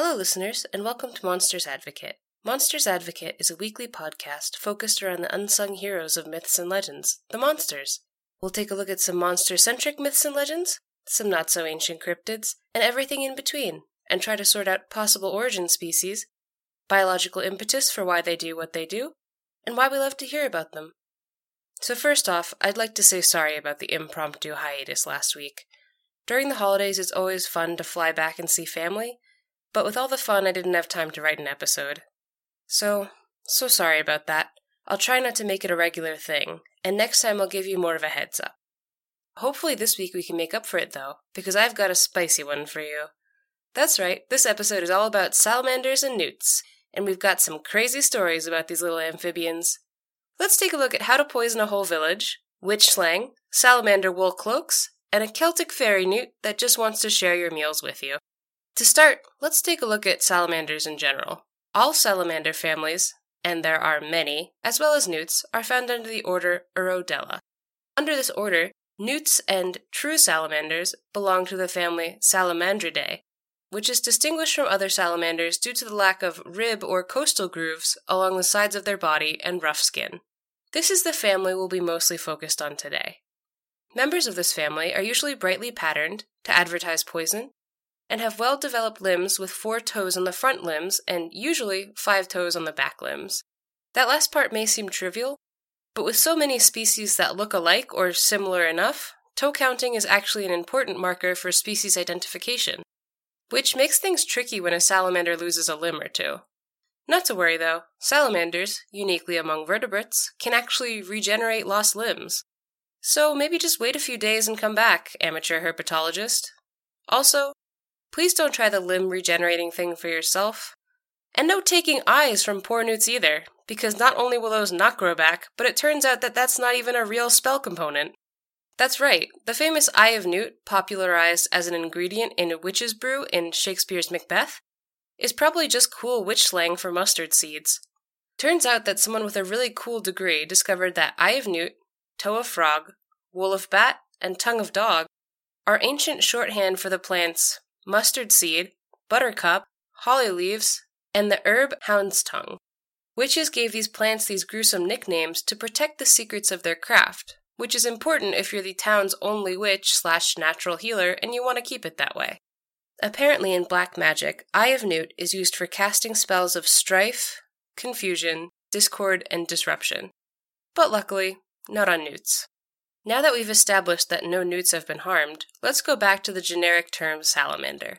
Hello, listeners, and welcome to Monsters Advocate. Monsters Advocate is a weekly podcast focused around the unsung heroes of myths and legends, the monsters. We'll take a look at some monster centric myths and legends, some not so ancient cryptids, and everything in between, and try to sort out possible origin species, biological impetus for why they do what they do, and why we love to hear about them. So, first off, I'd like to say sorry about the impromptu hiatus last week. During the holidays, it's always fun to fly back and see family, but with all the fun, I didn't have time to write an episode. So, so sorry about that. I'll try not to make it a regular thing, and next time I'll give you more of a heads up. Hopefully, this week we can make up for it, though, because I've got a spicy one for you. That's right, this episode is all about salamanders and newts, and we've got some crazy stories about these little amphibians. Let's take a look at how to poison a whole village, witch slang, salamander wool cloaks, and a Celtic fairy newt that just wants to share your meals with you. To start, let's take a look at salamanders in general. All salamander families, and there are many, as well as newts, are found under the order Urodela. Under this order, newts and true salamanders belong to the family Salamandridae, which is distinguished from other salamanders due to the lack of rib or costal grooves along the sides of their body and rough skin. This is the family we'll be mostly focused on today. Members of this family are usually brightly patterned to advertise poison and have well developed limbs with four toes on the front limbs and usually five toes on the back limbs. That last part may seem trivial, but with so many species that look alike or similar enough, toe counting is actually an important marker for species identification, which makes things tricky when a salamander loses a limb or two. Not to worry though, salamanders, uniquely among vertebrates, can actually regenerate lost limbs. So maybe just wait a few days and come back, amateur herpetologist. Also, Please don't try the limb regenerating thing for yourself. And no taking eyes from poor newts either, because not only will those not grow back, but it turns out that that's not even a real spell component. That's right, the famous Eye of Newt, popularized as an ingredient in a witch's brew in Shakespeare's Macbeth, is probably just cool witch slang for mustard seeds. Turns out that someone with a really cool degree discovered that Eye of Newt, Toe of Frog, Wool of Bat, and Tongue of Dog are ancient shorthand for the plants mustard seed, buttercup, holly leaves, and the herb hound's tongue. Witches gave these plants these gruesome nicknames to protect the secrets of their craft, which is important if you're the town's only witch slash natural healer and you want to keep it that way. Apparently, in black magic, Eye of Newt is used for casting spells of strife, confusion, discord, and disruption. But luckily, not on newts. Now that we've established that no newts have been harmed, let's go back to the generic term salamander.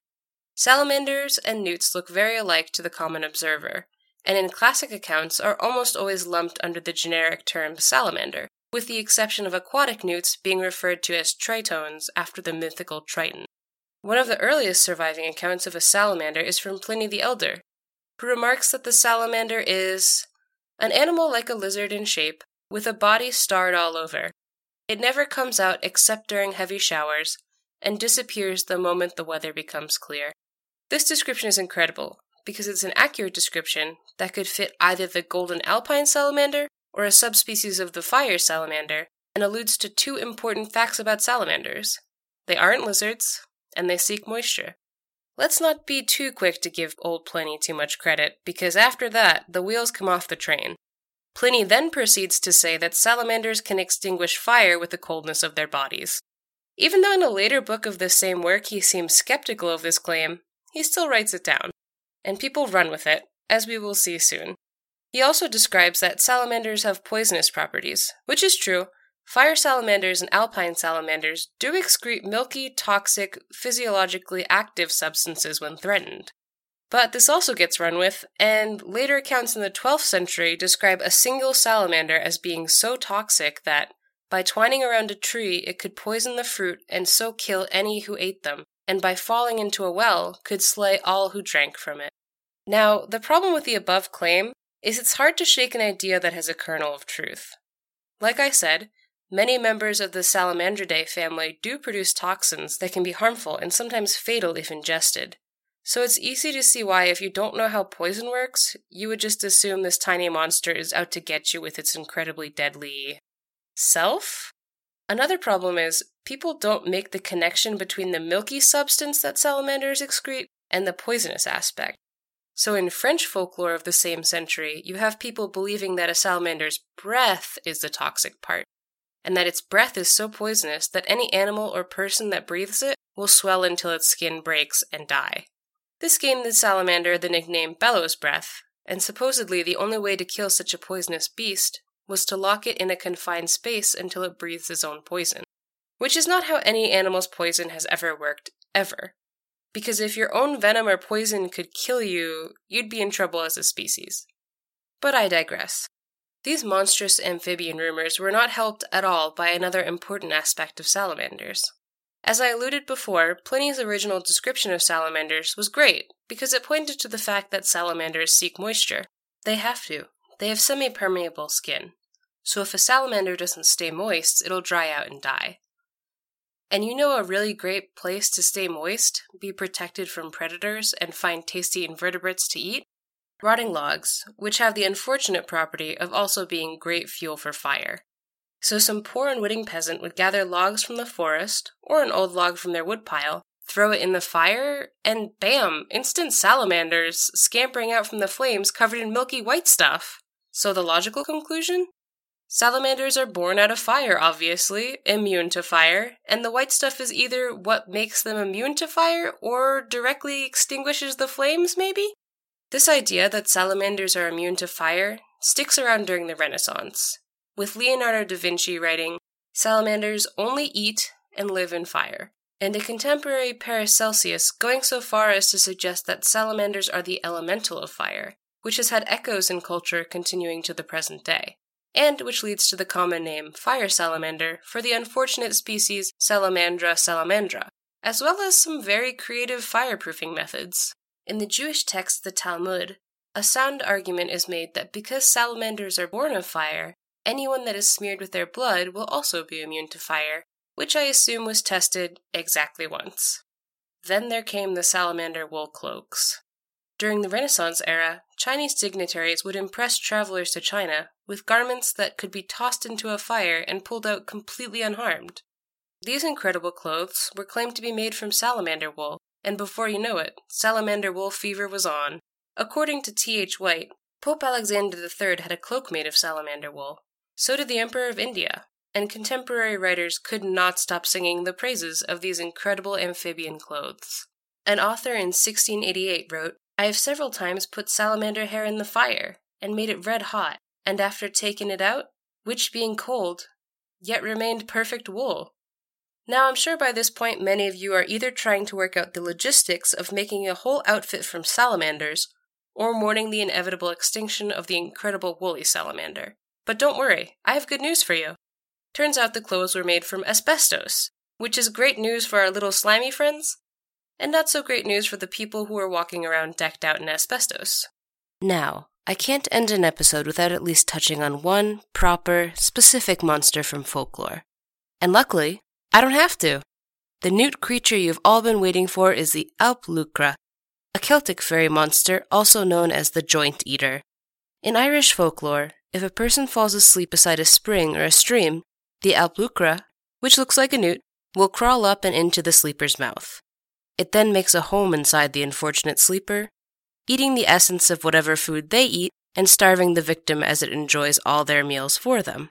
Salamanders and newts look very alike to the common observer, and in classic accounts are almost always lumped under the generic term salamander, with the exception of aquatic newts being referred to as tritones after the mythical Triton. One of the earliest surviving accounts of a salamander is from Pliny the Elder, who remarks that the salamander is an animal like a lizard in shape, with a body starred all over, it never comes out except during heavy showers and disappears the moment the weather becomes clear. This description is incredible because it's an accurate description that could fit either the golden alpine salamander or a subspecies of the fire salamander and alludes to two important facts about salamanders. They aren't lizards, and they seek moisture. Let's not be too quick to give old Pliny too much credit, because after that, the wheels come off the train. Pliny then proceeds to say that salamanders can extinguish fire with the coldness of their bodies. Even though in a later book of this same work he seems skeptical of this claim, he still writes it down, and people run with it, as we will see soon. He also describes that salamanders have poisonous properties, which is true. Fire salamanders and alpine salamanders do excrete milky, toxic, physiologically active substances when threatened. But this also gets run with, and later accounts in the 12th century describe a single salamander as being so toxic that, by twining around a tree, it could poison the fruit and so kill any who ate them, and by falling into a well, could slay all who drank from it. Now, the problem with the above claim is it's hard to shake an idea that has a kernel of truth. Like I said, many members of the Salamandridae family do produce toxins that can be harmful and sometimes fatal if ingested. So it's easy to see why, if you don't know how poison works, you would just assume this tiny monster is out to get you with its incredibly deadly self? Another problem is people don't make the connection between the milky substance that salamanders excrete and the poisonous aspect. So, in French folklore of the same century, you have people believing that a salamander's breath is the toxic part, and that its breath is so poisonous that any animal or person that breathes it will swell until its skin breaks and die. This gained the salamander the nickname bellows breath, and supposedly the only way to kill such a poisonous beast was to lock it in a confined space until it breathes its own poison. Which is not how any animal's poison has ever worked, ever. Because if your own venom or poison could kill you, you'd be in trouble as a species. But I digress. These monstrous amphibian rumors were not helped at all by another important aspect of salamanders. As I alluded before, Pliny's original description of salamanders was great because it pointed to the fact that salamanders seek moisture. They have to. They have semi permeable skin. So if a salamander doesn't stay moist, it'll dry out and die. And you know a really great place to stay moist, be protected from predators, and find tasty invertebrates to eat? Rotting logs, which have the unfortunate property of also being great fuel for fire. So some poor unwitting peasant would gather logs from the forest, or an old log from their woodpile, throw it in the fire, and bam, instant salamanders scampering out from the flames covered in milky white stuff. So the logical conclusion? Salamanders are born out of fire, obviously, immune to fire, and the white stuff is either what makes them immune to fire or directly extinguishes the flames, maybe? This idea that salamanders are immune to fire sticks around during the Renaissance, with Leonardo da Vinci writing, Salamanders only eat and live in fire, and a contemporary Paracelsus going so far as to suggest that salamanders are the elemental of fire, which has had echoes in culture continuing to the present day and which leads to the common name fire salamander for the unfortunate species Salamandra salamandra, as well as some very creative fireproofing methods. In the Jewish text, the Talmud, a sound argument is made that because salamanders are born of fire, anyone that is smeared with their blood will also be immune to fire, which I assume was tested exactly once. Then there came the salamander wool cloaks. During the Renaissance era, Chinese dignitaries would impress travelers to China with garments that could be tossed into a fire and pulled out completely unharmed. These incredible clothes were claimed to be made from salamander wool, and before you know it, salamander wool fever was on. According to T.H. White, Pope Alexander III had a cloak made of salamander wool. So did the Emperor of India, and contemporary writers could not stop singing the praises of these incredible amphibian clothes. An author in 1688 wrote, I have several times put salamander hair in the fire, and made it red hot, and after taking it out, which being cold, yet remained perfect wool. Now I'm sure by this point many of you are either trying to work out the logistics of making a whole outfit from salamanders, or mourning the inevitable extinction of the incredible woolly salamander. But don't worry, I have good news for you. Turns out the clothes were made from asbestos, which is great news for our little slimy friends, and not so great news for the people who are walking around decked out in asbestos. Now, I can't end an episode without at least touching on one proper, specific monster from folklore. And luckily, I don't have to. The newt creature you've all been waiting for is the Alp-luachra, a Celtic fairy monster also known as the Joint Eater. In Irish folklore, if a person falls asleep beside a spring or a stream, the Alp-luachra, which looks like a newt, will crawl up and into the sleeper's mouth. It then makes a home inside the unfortunate sleeper, eating the essence of whatever food they eat and starving the victim as it enjoys all their meals for them.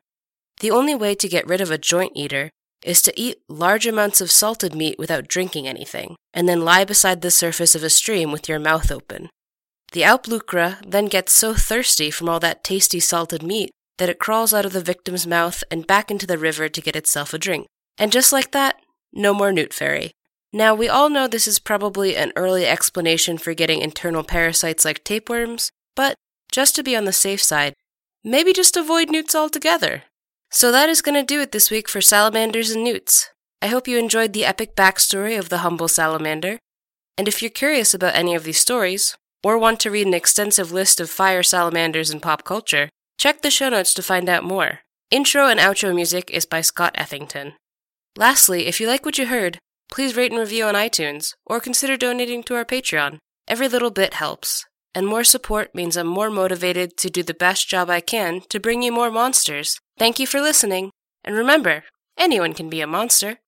The only way to get rid of a joint eater is to eat large amounts of salted meat without drinking anything, and then lie beside the surface of a stream with your mouth open. The Alp-luachra then gets so thirsty from all that tasty salted meat that it crawls out of the victim's mouth and back into the river to get itself a drink. And just like that, no more newt fairy. Now, we all know this is probably an early explanation for getting internal parasites like tapeworms, but just to be on the safe side, maybe just avoid newts altogether. So that is going to do it this week for salamanders and newts. I hope you enjoyed the epic backstory of the humble salamander. And if you're curious about any of these stories, or want to read an extensive list of fire salamanders in pop culture, check the show notes to find out more. Intro and outro music is by Scott Ethington. Lastly, if you like what you heard, Please rate and review on iTunes, or consider donating to our Patreon. Every little bit helps, and more support means I'm more motivated to do the best job I can to bring you more monsters. Thank you for listening, and remember, anyone can be a monster.